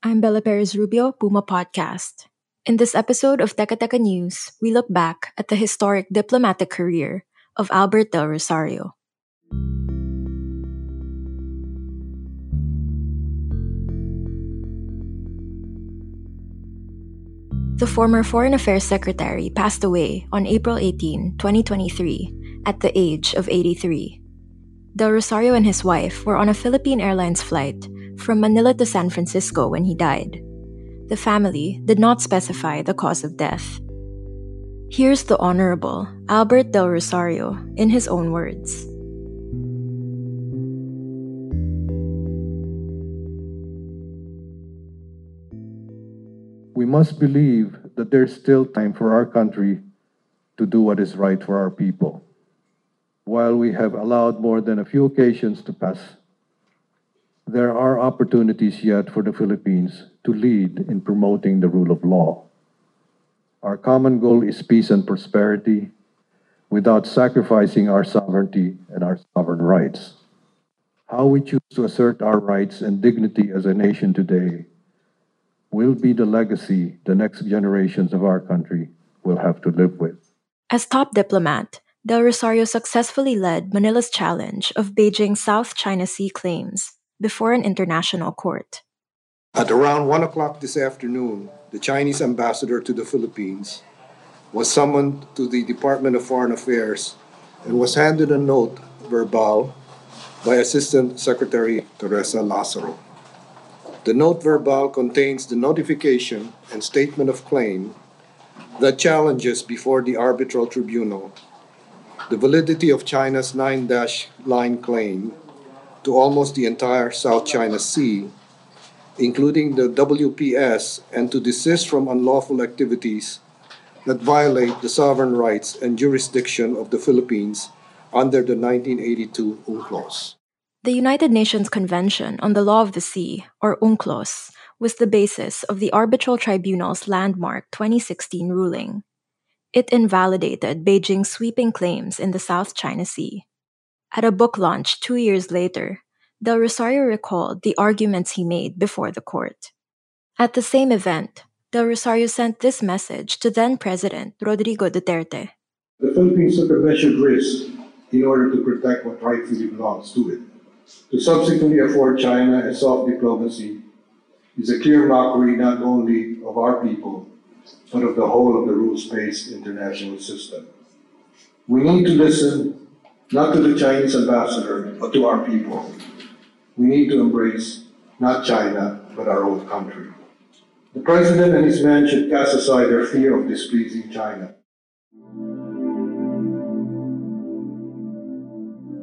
I'm Bella Perez Rubio, Puma Podcast. In this episode of Teka Teka News, we look back at the historic diplomatic career of Albert Del Rosario. The former Foreign Affairs Secretary passed away on April 18, 2023, at the age of 83. Del Rosario and his wife were on a Philippine Airlines flight from Manila to San Francisco when he died. The family did not specify the cause of death. Here's the Honorable Albert Del Rosario in his own words. we must believe that there's still time for our country to do what is right for our people. While we have allowed more than a few occasions to pass, there are opportunities yet for the Philippines to lead in promoting the rule of law. Our common goal is peace and prosperity without sacrificing our sovereignty and our sovereign rights. How we choose to assert our rights and dignity as a nation today will be the legacy the next generations of our country will have to live with. As top diplomat, Del Rosario successfully led Manila's challenge of Beijing's South China Sea claims before an international court. At around 1 o'clock this afternoon, the Chinese ambassador to the Philippines was summoned to the Department of Foreign Affairs and was handed a note verbale by Assistant Secretary Teresa Lazaro. The note verbale contains the notification and statement of claim that challenges before the arbitral tribunal the validity of China's nine dash line claim to almost the entire South China Sea, including the WPS, and to desist from unlawful activities that violate the sovereign rights and jurisdiction of the Philippines under the 1982 UNCLOS. The United Nations Convention on the Law of the Sea, or UNCLOS, was the basis of the Arbitral Tribunal's landmark 2016 ruling. It invalidated Beijing's sweeping claims in the South China Sea. At a book launch two years later, Del Rosario recalled the arguments he made before the court. At the same event, Del Rosario sent this message to then President Rodrigo Duterte. The Philippines took a measured risk in order to protect what rightfully belongs to it. To subsequently afford China a soft diplomacy is a clear mockery not only of our people, but of the whole of the rules-based international system. We need to listen not to the Chinese ambassador, but to our people. We need to embrace not China, but our own country. The President and his men should cast aside their fear of displeasing China.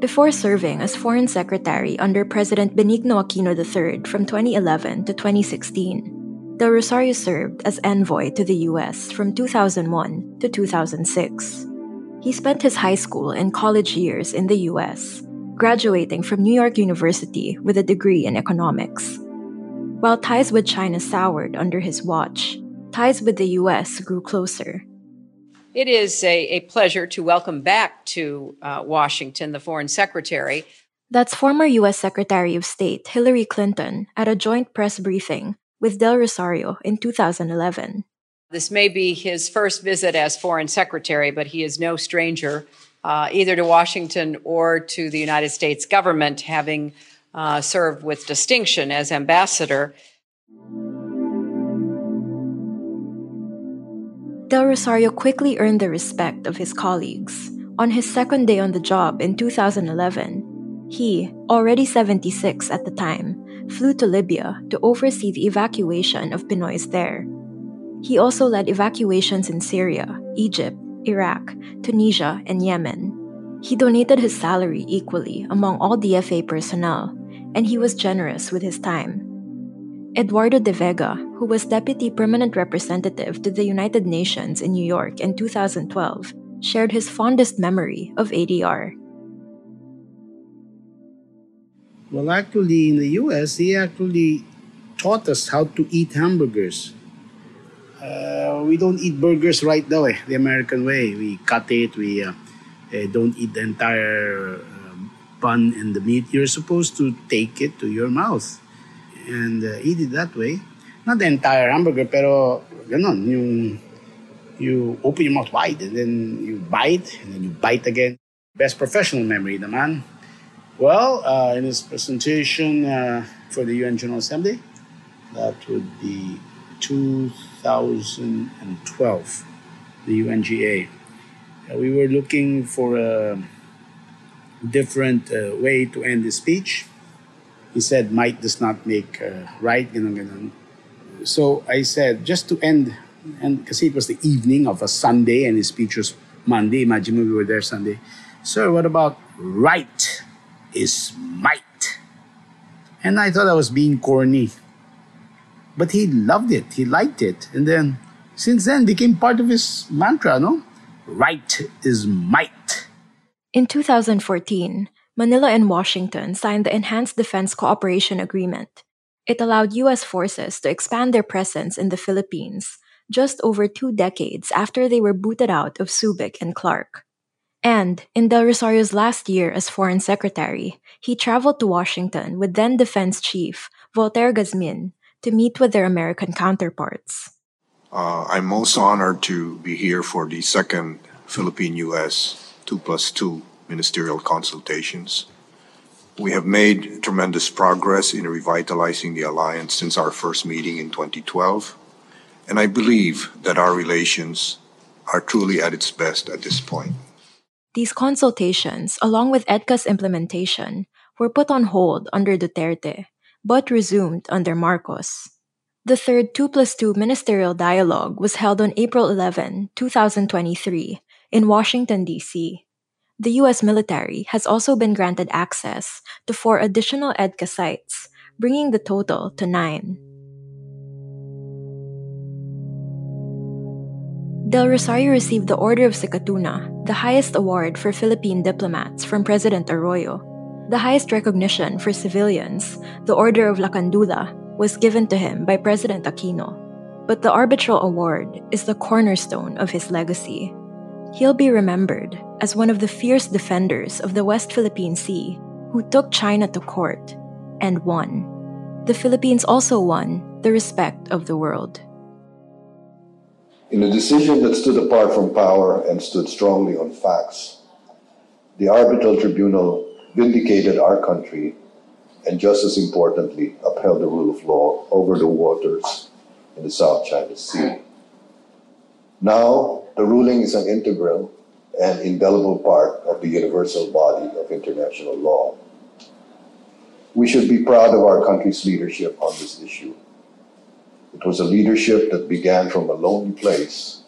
Before serving as Foreign Secretary under President Benigno Aquino III from 2011 to 2016, Del Rosario served as envoy to the U.S. from 2001 to 2006. He spent his high school and college years in the U.S., graduating from New York University with a degree in economics. While ties with China soured under his watch, ties with the U.S. grew closer. It is a, a pleasure to welcome back to uh, Washington the Foreign Secretary. That's former U.S. Secretary of State Hillary Clinton at a joint press briefing with Del Rosario in 2011. This may be his first visit as Foreign Secretary, but he is no stranger uh, either to Washington or to the United States government, having uh, served with distinction as ambassador. Del Rosario quickly earned the respect of his colleagues. On his second day on the job in 2011, he, already 76 at the time, flew to Libya to oversee the evacuation of Pinoys there. He also led evacuations in Syria, Egypt, Iraq, Tunisia, and Yemen. He donated his salary equally among all DFA personnel and he was generous with his time. Eduardo de Vega, who was Deputy Permanent Representative to the United Nations in New York in 2012, shared his fondest memory of ADR. Well, actually, in the US, he actually taught us how to eat hamburgers. Uh, we don't eat burgers right the way, the American way. We cut it, we uh, uh, don't eat the entire bun and the meat. You're supposed to take it to your mouth and uh, eat it that way. Not the entire hamburger, pero ganon, yung you open your mouth wide and then you bite and then you bite again. Best professional memory the man. Well, uh, in his presentation uh, for the UN General Assembly, that would be 2012, the UNGA. Uh, we were looking for a different uh, way to end the speech. He said, might does not make uh, right. So I said, just to end and because it was the evening of a Sunday and his speech was Monday. Imagine we were there Sunday. Sir, what about right is might? And I thought I was being corny. But he loved it. He liked it. And then since then became part of his mantra, no? Right is might. In 2014, Manila and Washington signed the Enhanced Defense Cooperation Agreement. It allowed U.S. forces to expand their presence in the Philippines just over two decades after they were booted out of Subic and Clark. And in Del Rosario's last year as Foreign Secretary, he traveled to Washington with then Defense Chief Voltaire Gazmin to meet with their American counterparts. Uh, I'm most honored to be here for the second Philippine US 2 plus 2 ministerial consultations. We have made tremendous progress in revitalizing the alliance since our first meeting in 2012 and I believe that our relations are truly at its best at this point. These consultations, along with EDCA's implementation, were put on hold under Duterte, but resumed under Marcos. The third 2 plus 2 ministerial dialogue was held on April 11, 2023, in Washington, D.C. The U.S. military has also been granted access to four additional EDCA sites, bringing the total to nine. Del Rosario received the Order of Sikatuna, the highest award for Philippine diplomats from President Arroyo. The highest recognition for civilians, the Order of Lakandula, was given to him by President Aquino. But the arbitral award is the cornerstone of his legacy. He'll be remembered as one of the fierce defenders of the West Philippine Sea who took China to court and won. The Philippines also won the respect of the world. In a decision that stood apart from power and stood strongly on facts, the arbitral tribunal vindicated our country and just as importantly, upheld the rule of law over the waters in the South China Sea. Now, the ruling is an integral and indelible part of the universal body of international law. We should be proud of our country's leadership on this issue it was a leadership that began from a lonely place,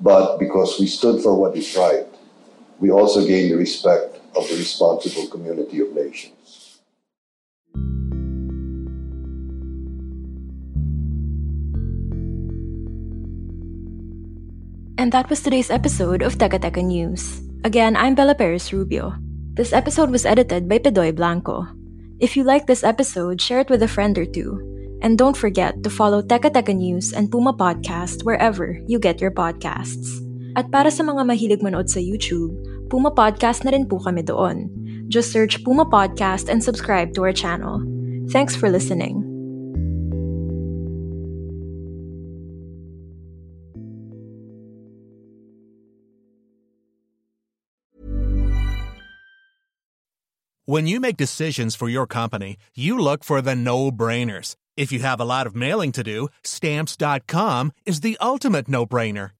but because we stood for what is right, we also gained the respect of the responsible community of nations. And that was today's episode of Teka Teka News. Again, I'm Bella Perez Rubio. This episode was edited by Pedoy Blanco. If you like this episode, share it with a friend or two. And don't forget to follow Teka Teka News and Puma Podcast wherever you get your podcasts. At para sa mga mahilig manood sa YouTube, Puma Podcast na rin po kami doon. Just search Puma Podcast and subscribe to our channel. Thanks for listening. When you make decisions for your company, you look for the no-brainers. If you have a lot of mailing to do, stamps.com is the ultimate no brainer.